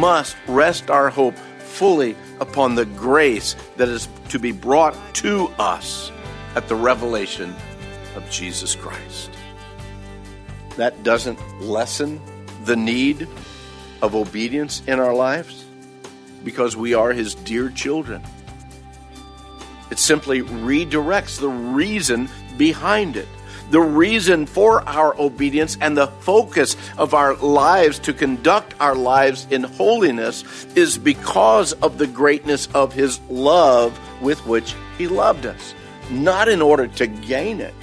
must rest our hope fully upon the grace that is to be brought to us at the revelation of Jesus Christ. That doesn't lessen the need of obedience in our lives because we are His dear children. It simply redirects the reason behind it. The reason for our obedience and the focus of our lives to conduct our lives in holiness is because of the greatness of His love with which He loved us, not in order to gain it.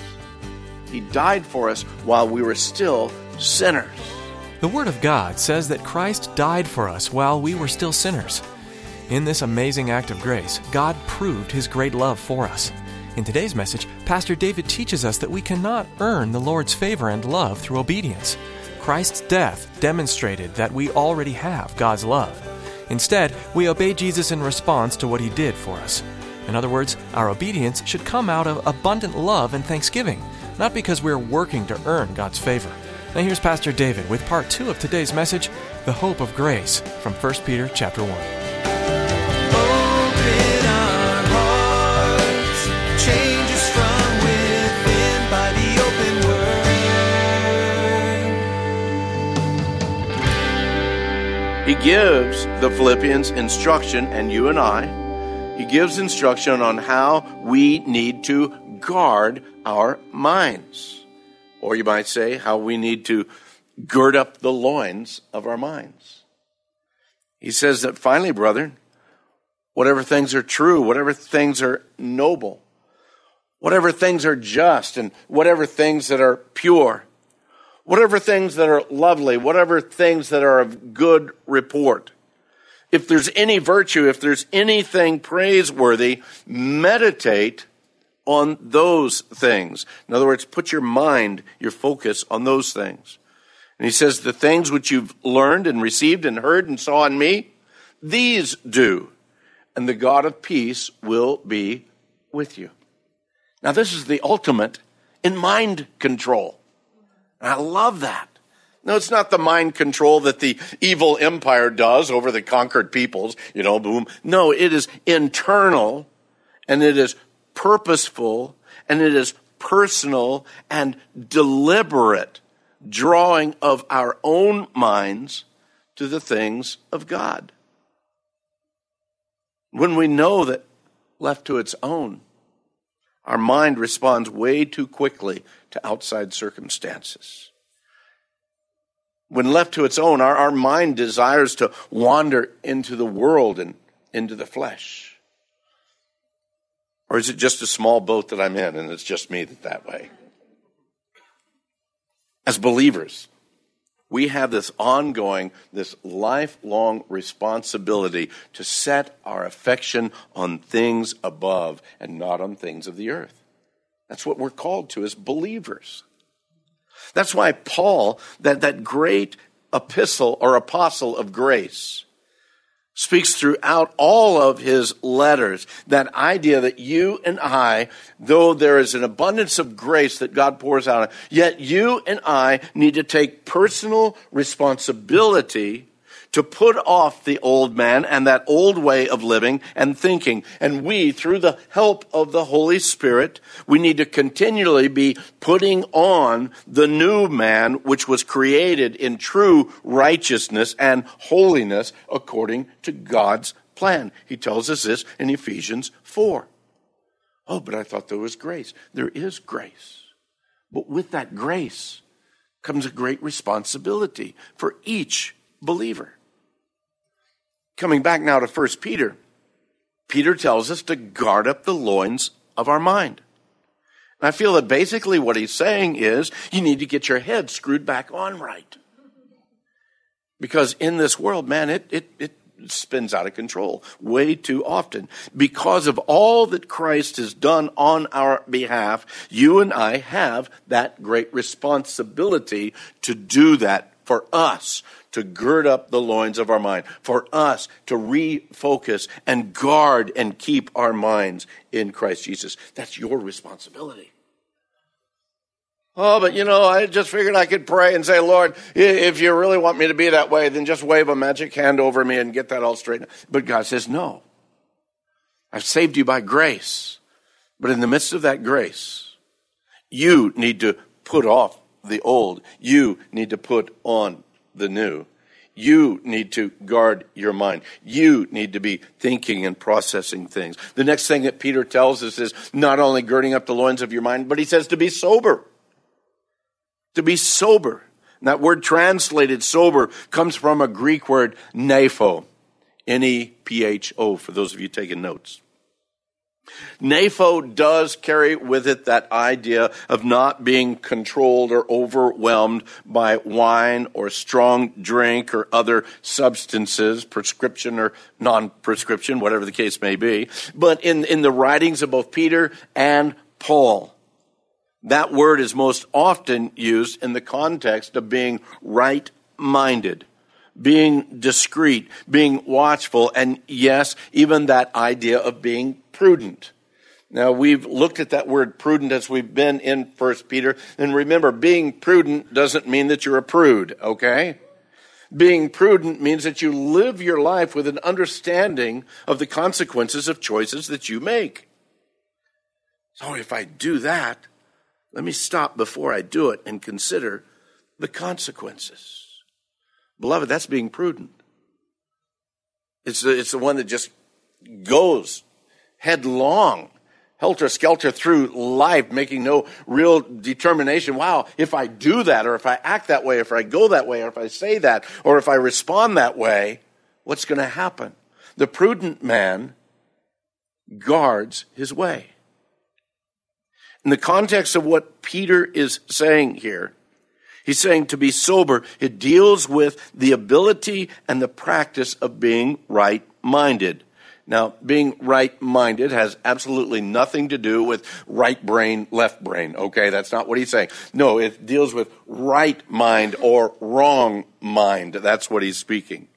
He died for us while we were still sinners. The Word of God says that Christ died for us while we were still sinners. In this amazing act of grace, God proved His great love for us. In today's message, Pastor David teaches us that we cannot earn the Lord's favor and love through obedience. Christ's death demonstrated that we already have God's love. Instead, we obey Jesus in response to what He did for us. In other words, our obedience should come out of abundant love and thanksgiving, not because we're working to earn God's favor. Now here's Pastor David with part 2 of today's message, The Hope of Grace, from 1 Peter chapter 1. Gives the Philippians instruction, and you and I, he gives instruction on how we need to guard our minds. Or you might say, how we need to gird up the loins of our minds. He says that finally, brethren, whatever things are true, whatever things are noble, whatever things are just, and whatever things that are pure, whatever things that are lovely, whatever things that are of good report. If there's any virtue, if there's anything praiseworthy, meditate on those things. In other words, put your mind, your focus on those things. And he says, the things which you've learned and received and heard and saw in me, these do. And the God of peace will be with you. Now, this is the ultimate in mind control. And I love that. No, it's not the mind control that the evil empire does over the conquered peoples, you know, boom. No, it is internal and it is purposeful and it is personal and deliberate drawing of our own minds to the things of God. When we know that left to its own, our mind responds way too quickly to outside circumstances. When left to its own, our, our mind desires to wander into the world and into the flesh. Or is it just a small boat that I'm in and it's just me that that way? As believers, we have this ongoing, this lifelong responsibility to set our affection on things above and not on things of the earth. That's what we're called to as believers. That's why Paul, that, that great epistle or apostle of grace, speaks throughout all of his letters. That idea that you and I, though there is an abundance of grace that God pours out, yet you and I need to take personal responsibility to put off the old man and that old way of living and thinking. And we, through the help of the Holy Spirit, we need to continually be putting on the new man, which was created in true righteousness and holiness according to God's plan. He tells us this in Ephesians 4. Oh, but I thought there was grace. There is grace. But with that grace comes a great responsibility for each believer. Coming back now to 1 Peter, Peter tells us to guard up the loins of our mind. And I feel that basically what he's saying is you need to get your head screwed back on right. Because in this world, man, it, it, it spins out of control way too often. Because of all that Christ has done on our behalf, you and I have that great responsibility to do that for us to gird up the loins of our mind, for us to refocus and guard and keep our minds in Christ Jesus. That's your responsibility. Oh, but you know, I just figured I could pray and say, Lord, if you really want me to be that way, then just wave a magic hand over me and get that all straightened. But God says, no. I've saved you by grace. But in the midst of that grace, you need to put off the old. You need to put on the new. You need to guard your mind. You need to be thinking and processing things. The next thing that Peter tells us is not only girding up the loins of your mind, but he says to be sober to be sober. And that word translated sober comes from a Greek word nepho, N E P H O, for those of you taking notes. Nepho does carry with it that idea of not being controlled or overwhelmed by wine or strong drink or other substances, prescription or non prescription, whatever the case may be. But in, in the writings of both Peter and Paul, that word is most often used in the context of being right minded, being discreet, being watchful, and yes, even that idea of being prudent. Now we've looked at that word prudent as we've been in First Peter, and remember, being prudent doesn't mean that you're a prude, okay? Being prudent means that you live your life with an understanding of the consequences of choices that you make. So if I do that, let me stop before I do it and consider the consequences. Beloved, that's being prudent. It's the, it's the one that just goes headlong, helter skelter through life, making no real determination. Wow, if I do that, or if I act that way, or if I go that way, or if I say that, or if I respond that way, what's going to happen? The prudent man guards his way. In the context of what Peter is saying here, he's saying to be sober, it deals with the ability and the practice of being right minded. Now, being right minded has absolutely nothing to do with right brain, left brain, okay? That's not what he's saying. No, it deals with right mind or wrong mind. That's what he's speaking.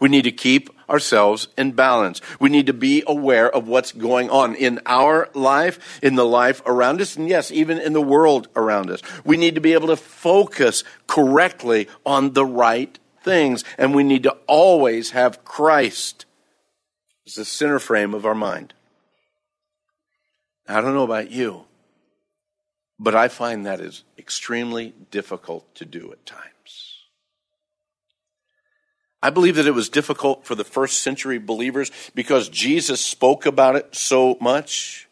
We need to keep ourselves in balance. We need to be aware of what's going on in our life, in the life around us, and yes, even in the world around us. We need to be able to focus correctly on the right things, and we need to always have Christ as the center frame of our mind. I don't know about you, but I find that is extremely difficult to do at times. I believe that it was difficult for the first century believers because Jesus spoke about it so much,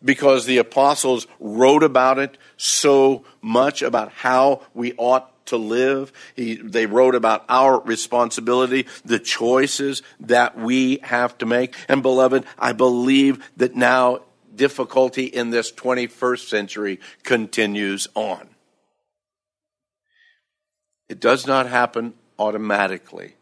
because the apostles wrote about it so much, about how we ought to live. He, they wrote about our responsibility, the choices that we have to make. And beloved, I believe that now difficulty in this 21st century continues on. It does not happen automatically.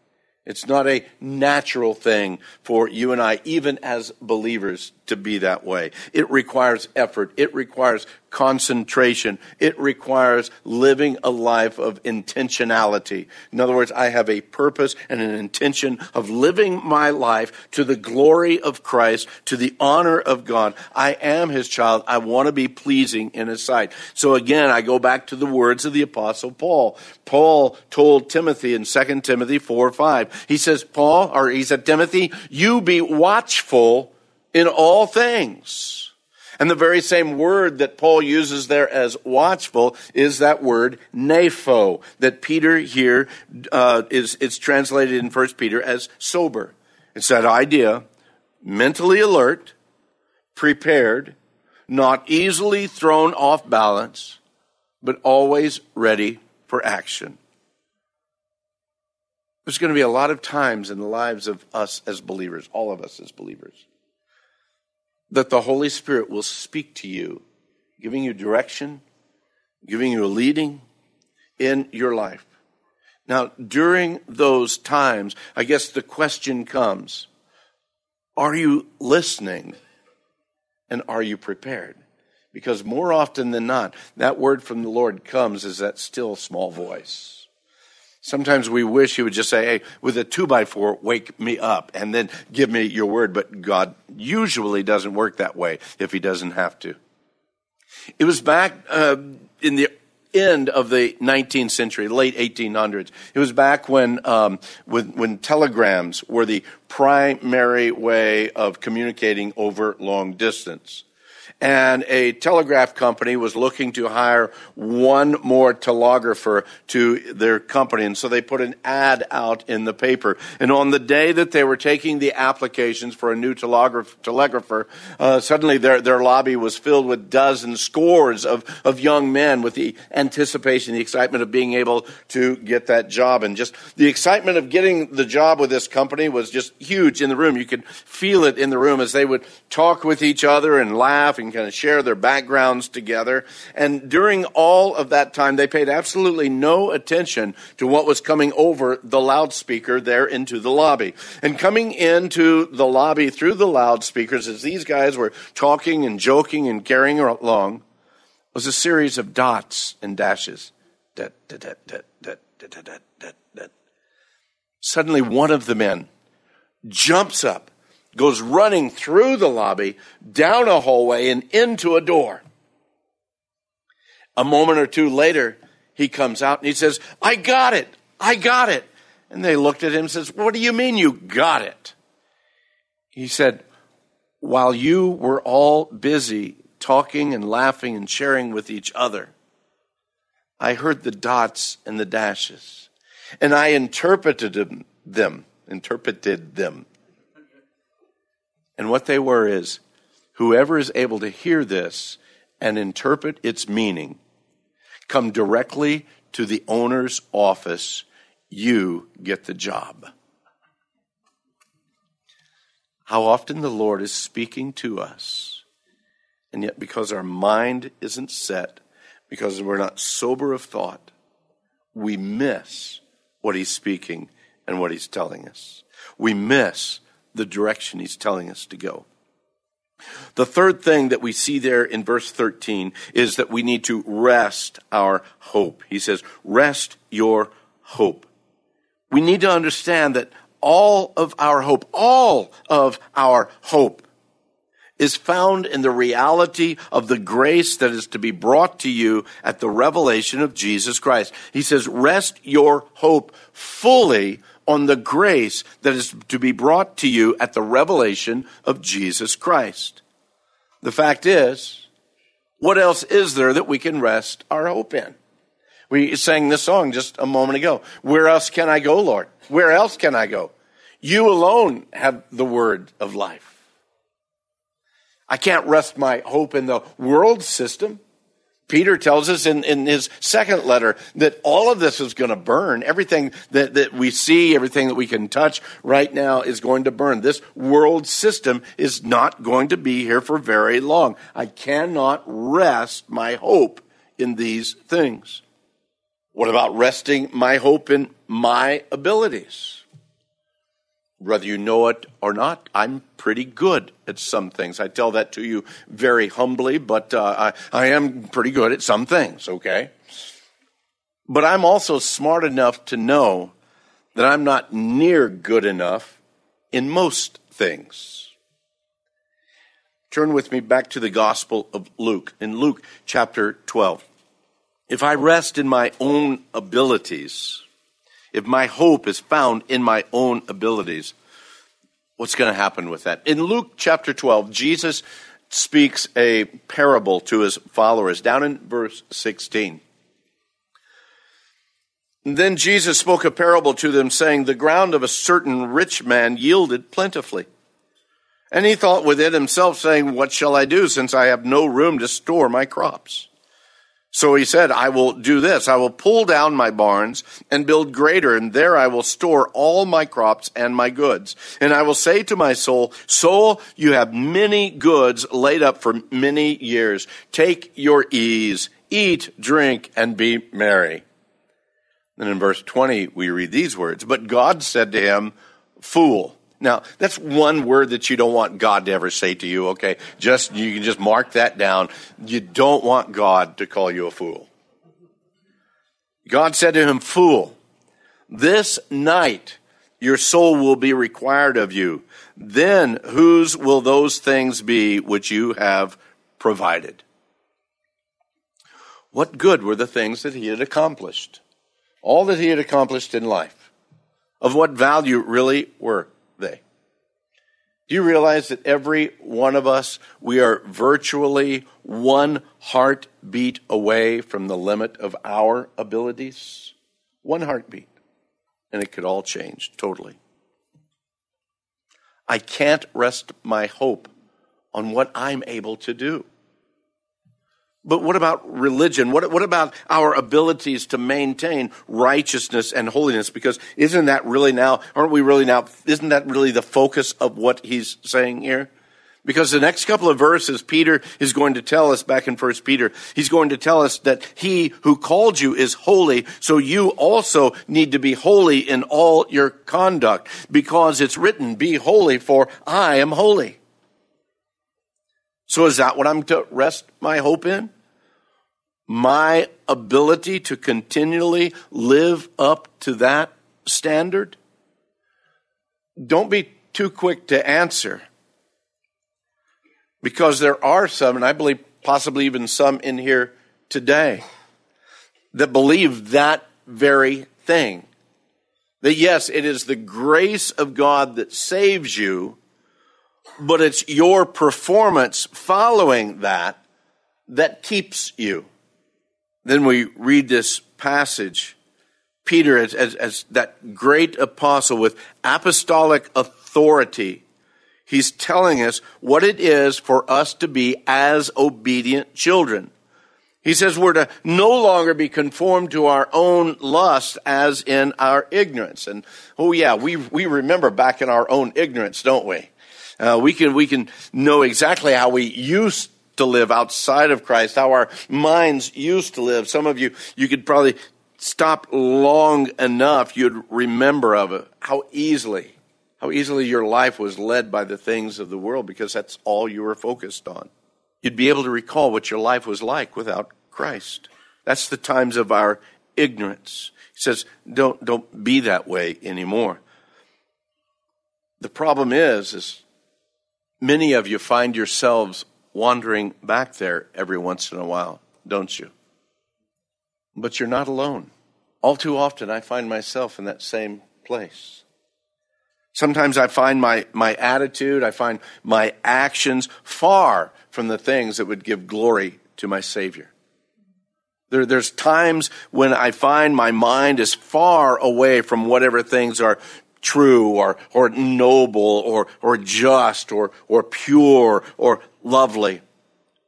It's not a natural thing for you and I, even as believers, to be that way. It requires effort. It requires concentration. It requires living a life of intentionality. In other words, I have a purpose and an intention of living my life to the glory of Christ, to the honor of God. I am his child. I want to be pleasing in his sight. So again, I go back to the words of the apostle Paul. Paul told Timothy in 2 Timothy 4 5. He says, Paul, or he said, Timothy, you be watchful in all things. And the very same word that Paul uses there as watchful is that word nepho that Peter here uh, is it's translated in First Peter as sober. It's that idea, mentally alert, prepared, not easily thrown off balance, but always ready for action. There's going to be a lot of times in the lives of us as believers, all of us as believers, that the Holy Spirit will speak to you giving you direction, giving you a leading in your life. Now, during those times, I guess the question comes are you listening and are you prepared? Because more often than not, that word from the Lord comes as that still small voice. Sometimes we wish he would just say, Hey, with a two by four, wake me up and then give me your word. But God usually doesn't work that way if he doesn't have to. It was back uh, in the end of the 19th century, late 1800s. It was back when, um, when, when telegrams were the primary way of communicating over long distance and a telegraph company was looking to hire one more telegrapher to their company. And so they put an ad out in the paper. And on the day that they were taking the applications for a new telegraph, telegrapher, uh, suddenly their, their lobby was filled with dozens, scores of, of young men with the anticipation, the excitement of being able to get that job. And just the excitement of getting the job with this company was just huge in the room. You could feel it in the room as they would talk with each other and laugh and and kind of share their backgrounds together. And during all of that time, they paid absolutely no attention to what was coming over the loudspeaker there into the lobby. And coming into the lobby through the loudspeakers as these guys were talking and joking and carrying along was a series of dots and dashes. Suddenly, one of the men jumps up goes running through the lobby, down a hallway, and into a door. A moment or two later, he comes out and he says, I got it. I got it. And they looked at him and says, What do you mean you got it? He said, While you were all busy talking and laughing and sharing with each other, I heard the dots and the dashes, and I interpreted them, interpreted them. And what they were is whoever is able to hear this and interpret its meaning, come directly to the owner's office, you get the job. How often the Lord is speaking to us, and yet because our mind isn't set, because we're not sober of thought, we miss what He's speaking and what He's telling us. We miss the direction he's telling us to go. The third thing that we see there in verse 13 is that we need to rest our hope. He says, rest your hope. We need to understand that all of our hope, all of our hope is found in the reality of the grace that is to be brought to you at the revelation of Jesus Christ. He says, rest your hope fully on the grace that is to be brought to you at the revelation of Jesus Christ. The fact is, what else is there that we can rest our hope in? We sang this song just a moment ago. Where else can I go, Lord? Where else can I go? You alone have the word of life. I can't rest my hope in the world system. Peter tells us in, in his second letter that all of this is going to burn. Everything that, that we see, everything that we can touch right now is going to burn. This world system is not going to be here for very long. I cannot rest my hope in these things. What about resting my hope in my abilities? Whether you know it or not, I'm pretty good at some things. I tell that to you very humbly, but uh, I, I am pretty good at some things, okay? But I'm also smart enough to know that I'm not near good enough in most things. Turn with me back to the Gospel of Luke, in Luke chapter 12. If I rest in my own abilities, if my hope is found in my own abilities, what's going to happen with that? In Luke chapter 12, Jesus speaks a parable to his followers, down in verse 16. Then Jesus spoke a parable to them, saying, The ground of a certain rich man yielded plentifully. And he thought within himself, saying, What shall I do, since I have no room to store my crops? So he said, I will do this. I will pull down my barns and build greater, and there I will store all my crops and my goods. And I will say to my soul, Soul, you have many goods laid up for many years. Take your ease, eat, drink, and be merry. Then in verse 20, we read these words But God said to him, Fool. Now, that's one word that you don't want God to ever say to you, okay? Just, you can just mark that down. You don't want God to call you a fool. God said to him, Fool, this night your soul will be required of you. Then whose will those things be which you have provided? What good were the things that he had accomplished? All that he had accomplished in life. Of what value really were they? Do you realize that every one of us, we are virtually one heartbeat away from the limit of our abilities? One heartbeat. And it could all change totally. I can't rest my hope on what I'm able to do. But what about religion? What, what about our abilities to maintain righteousness and holiness? Because isn't that really now, aren't we really now, isn't that really the focus of what he's saying here? Because the next couple of verses, Peter is going to tell us back in First Peter, he's going to tell us that he who called you is holy, so you also need to be holy in all your conduct, because it's written, be holy, for I am holy. So is that what I'm to rest my hope in? My ability to continually live up to that standard? Don't be too quick to answer. Because there are some, and I believe possibly even some in here today, that believe that very thing. That yes, it is the grace of God that saves you, but it's your performance following that that keeps you. Then we read this passage. Peter, as, as, as, that great apostle with apostolic authority, he's telling us what it is for us to be as obedient children. He says we're to no longer be conformed to our own lust as in our ignorance. And oh yeah, we, we remember back in our own ignorance, don't we? Uh, we can, we can know exactly how we used to live outside of Christ, how our minds used to live. Some of you, you could probably stop long enough, you'd remember of it, how easily, how easily your life was led by the things of the world because that's all you were focused on. You'd be able to recall what your life was like without Christ. That's the times of our ignorance. He says, don't, don't be that way anymore. The problem is, is many of you find yourselves wandering back there every once in a while, don't you? But you're not alone. All too often, I find myself in that same place. Sometimes I find my, my attitude, I find my actions far from the things that would give glory to my Savior. There, there's times when I find my mind is far away from whatever things are true or, or noble or, or just or, or pure or lovely.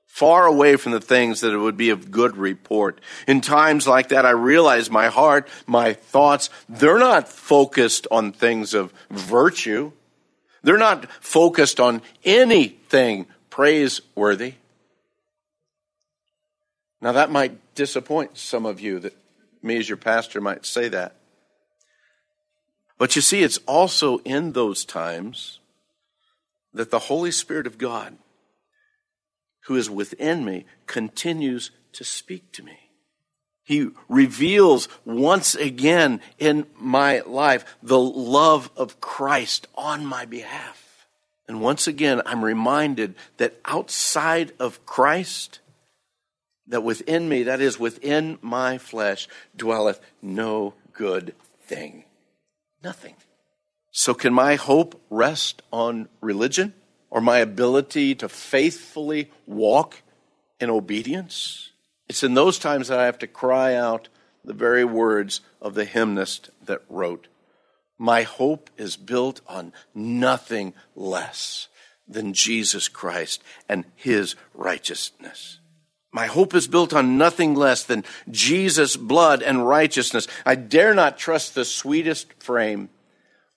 Far away from the things that it would be of good report. In times like that, I realize my heart, my thoughts, they're not focused on things of virtue. They're not focused on anything praiseworthy. Now that might disappoint some of you that me as your pastor might say that. But you see, it's also in those times that the Holy Spirit of God, who is within me, continues to speak to me. He reveals once again in my life the love of Christ on my behalf. And once again, I'm reminded that outside of Christ, that within me, that is within my flesh, dwelleth no good thing. Nothing. So, can my hope rest on religion or my ability to faithfully walk in obedience? It's in those times that I have to cry out the very words of the hymnist that wrote, My hope is built on nothing less than Jesus Christ and his righteousness. My hope is built on nothing less than Jesus' blood and righteousness. I dare not trust the sweetest frame,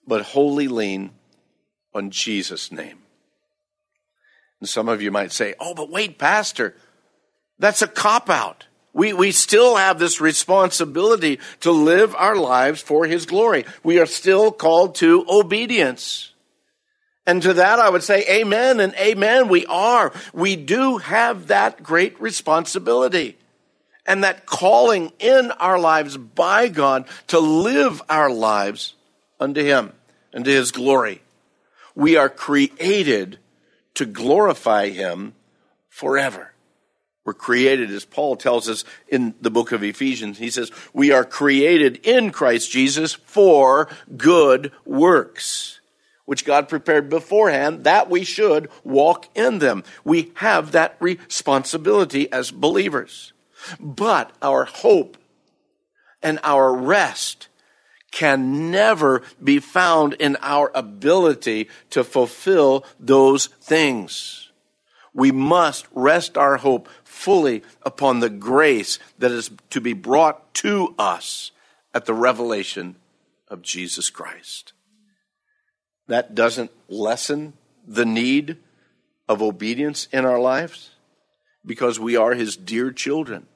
but wholly lean on Jesus' name. And some of you might say, oh, but wait, Pastor, that's a cop out. We, we still have this responsibility to live our lives for His glory. We are still called to obedience. And to that I would say amen and amen. We are. We do have that great responsibility and that calling in our lives by God to live our lives unto Him and to His glory. We are created to glorify Him forever. We're created, as Paul tells us in the book of Ephesians. He says, we are created in Christ Jesus for good works which God prepared beforehand, that we should walk in them. We have that responsibility as believers. But our hope and our rest can never be found in our ability to fulfill those things. We must rest our hope fully upon the grace that is to be brought to us at the revelation of Jesus Christ that doesn't lessen the need of obedience in our lives because we are his dear children.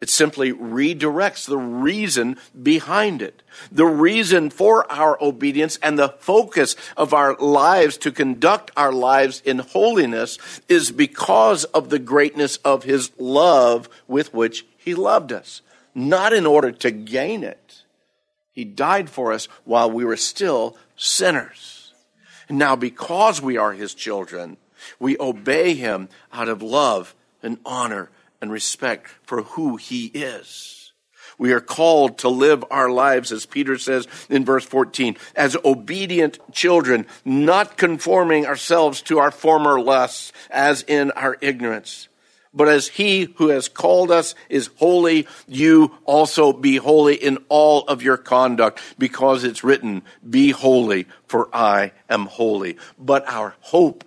It simply redirects the reason behind it. The reason for our obedience and the focus of our lives to conduct our lives in holiness is because of the greatness of his love with which he loved us, not in order to gain it. He died for us while we were still sinners. And now, because we are his children, we obey him out of love and honor and respect for who he is. We are called to live our lives, as Peter says in verse 14, as obedient children, not conforming ourselves to our former lusts as in our ignorance but as he who has called us is holy, you also be holy in all of your conduct, because it's written, Be holy, for I am holy. But our hope,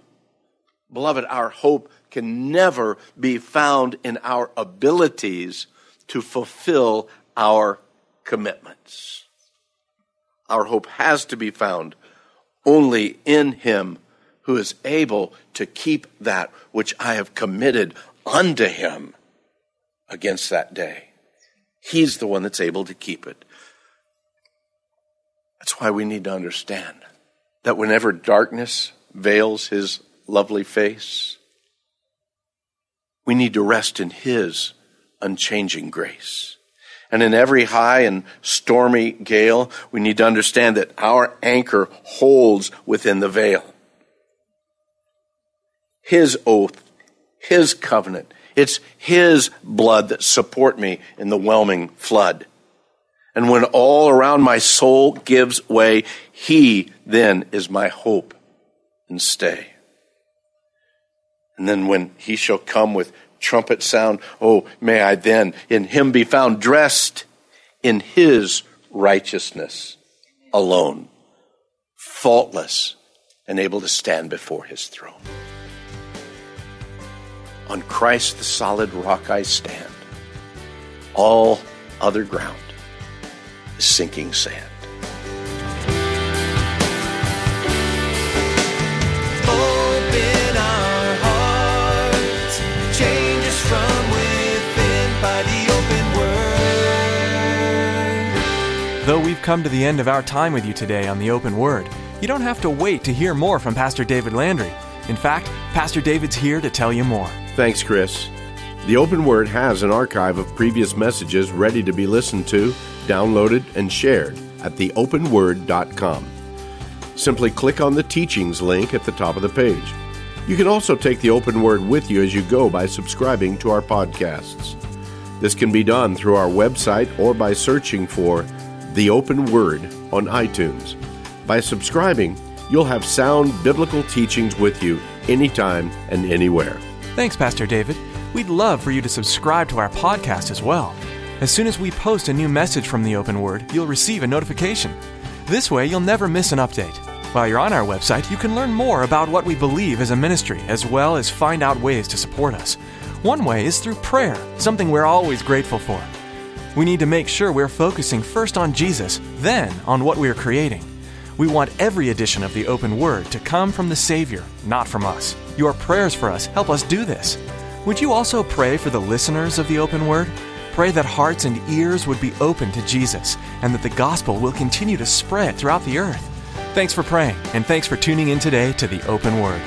beloved, our hope can never be found in our abilities to fulfill our commitments. Our hope has to be found only in him who is able to keep that which I have committed unto him against that day. He's the one that's able to keep it. That's why we need to understand that whenever darkness veils his lovely face, we need to rest in his unchanging grace. And in every high and stormy gale, we need to understand that our anchor holds within the veil. His oath his covenant. It's His blood that support me in the whelming flood. And when all around my soul gives way, He then is my hope and stay. And then when He shall come with trumpet sound, oh, may I then in Him be found dressed in His righteousness alone, faultless, and able to stand before His throne. On Christ, the solid rock, I stand. All other ground is sinking sand. Open our hearts, change us from within by the open word. Though we've come to the end of our time with you today on the Open Word, you don't have to wait to hear more from Pastor David Landry. In fact, Pastor David's here to tell you more. Thanks, Chris. The Open Word has an archive of previous messages ready to be listened to, downloaded, and shared at theopenword.com. Simply click on the teachings link at the top of the page. You can also take the Open Word with you as you go by subscribing to our podcasts. This can be done through our website or by searching for The Open Word on iTunes. By subscribing, you'll have sound biblical teachings with you anytime and anywhere. Thanks, Pastor David. We'd love for you to subscribe to our podcast as well. As soon as we post a new message from the Open Word, you'll receive a notification. This way, you'll never miss an update. While you're on our website, you can learn more about what we believe as a ministry, as well as find out ways to support us. One way is through prayer, something we're always grateful for. We need to make sure we're focusing first on Jesus, then on what we're creating. We want every edition of the open word to come from the Savior, not from us. Your prayers for us help us do this. Would you also pray for the listeners of the open word? Pray that hearts and ears would be open to Jesus and that the gospel will continue to spread throughout the earth. Thanks for praying, and thanks for tuning in today to the open word.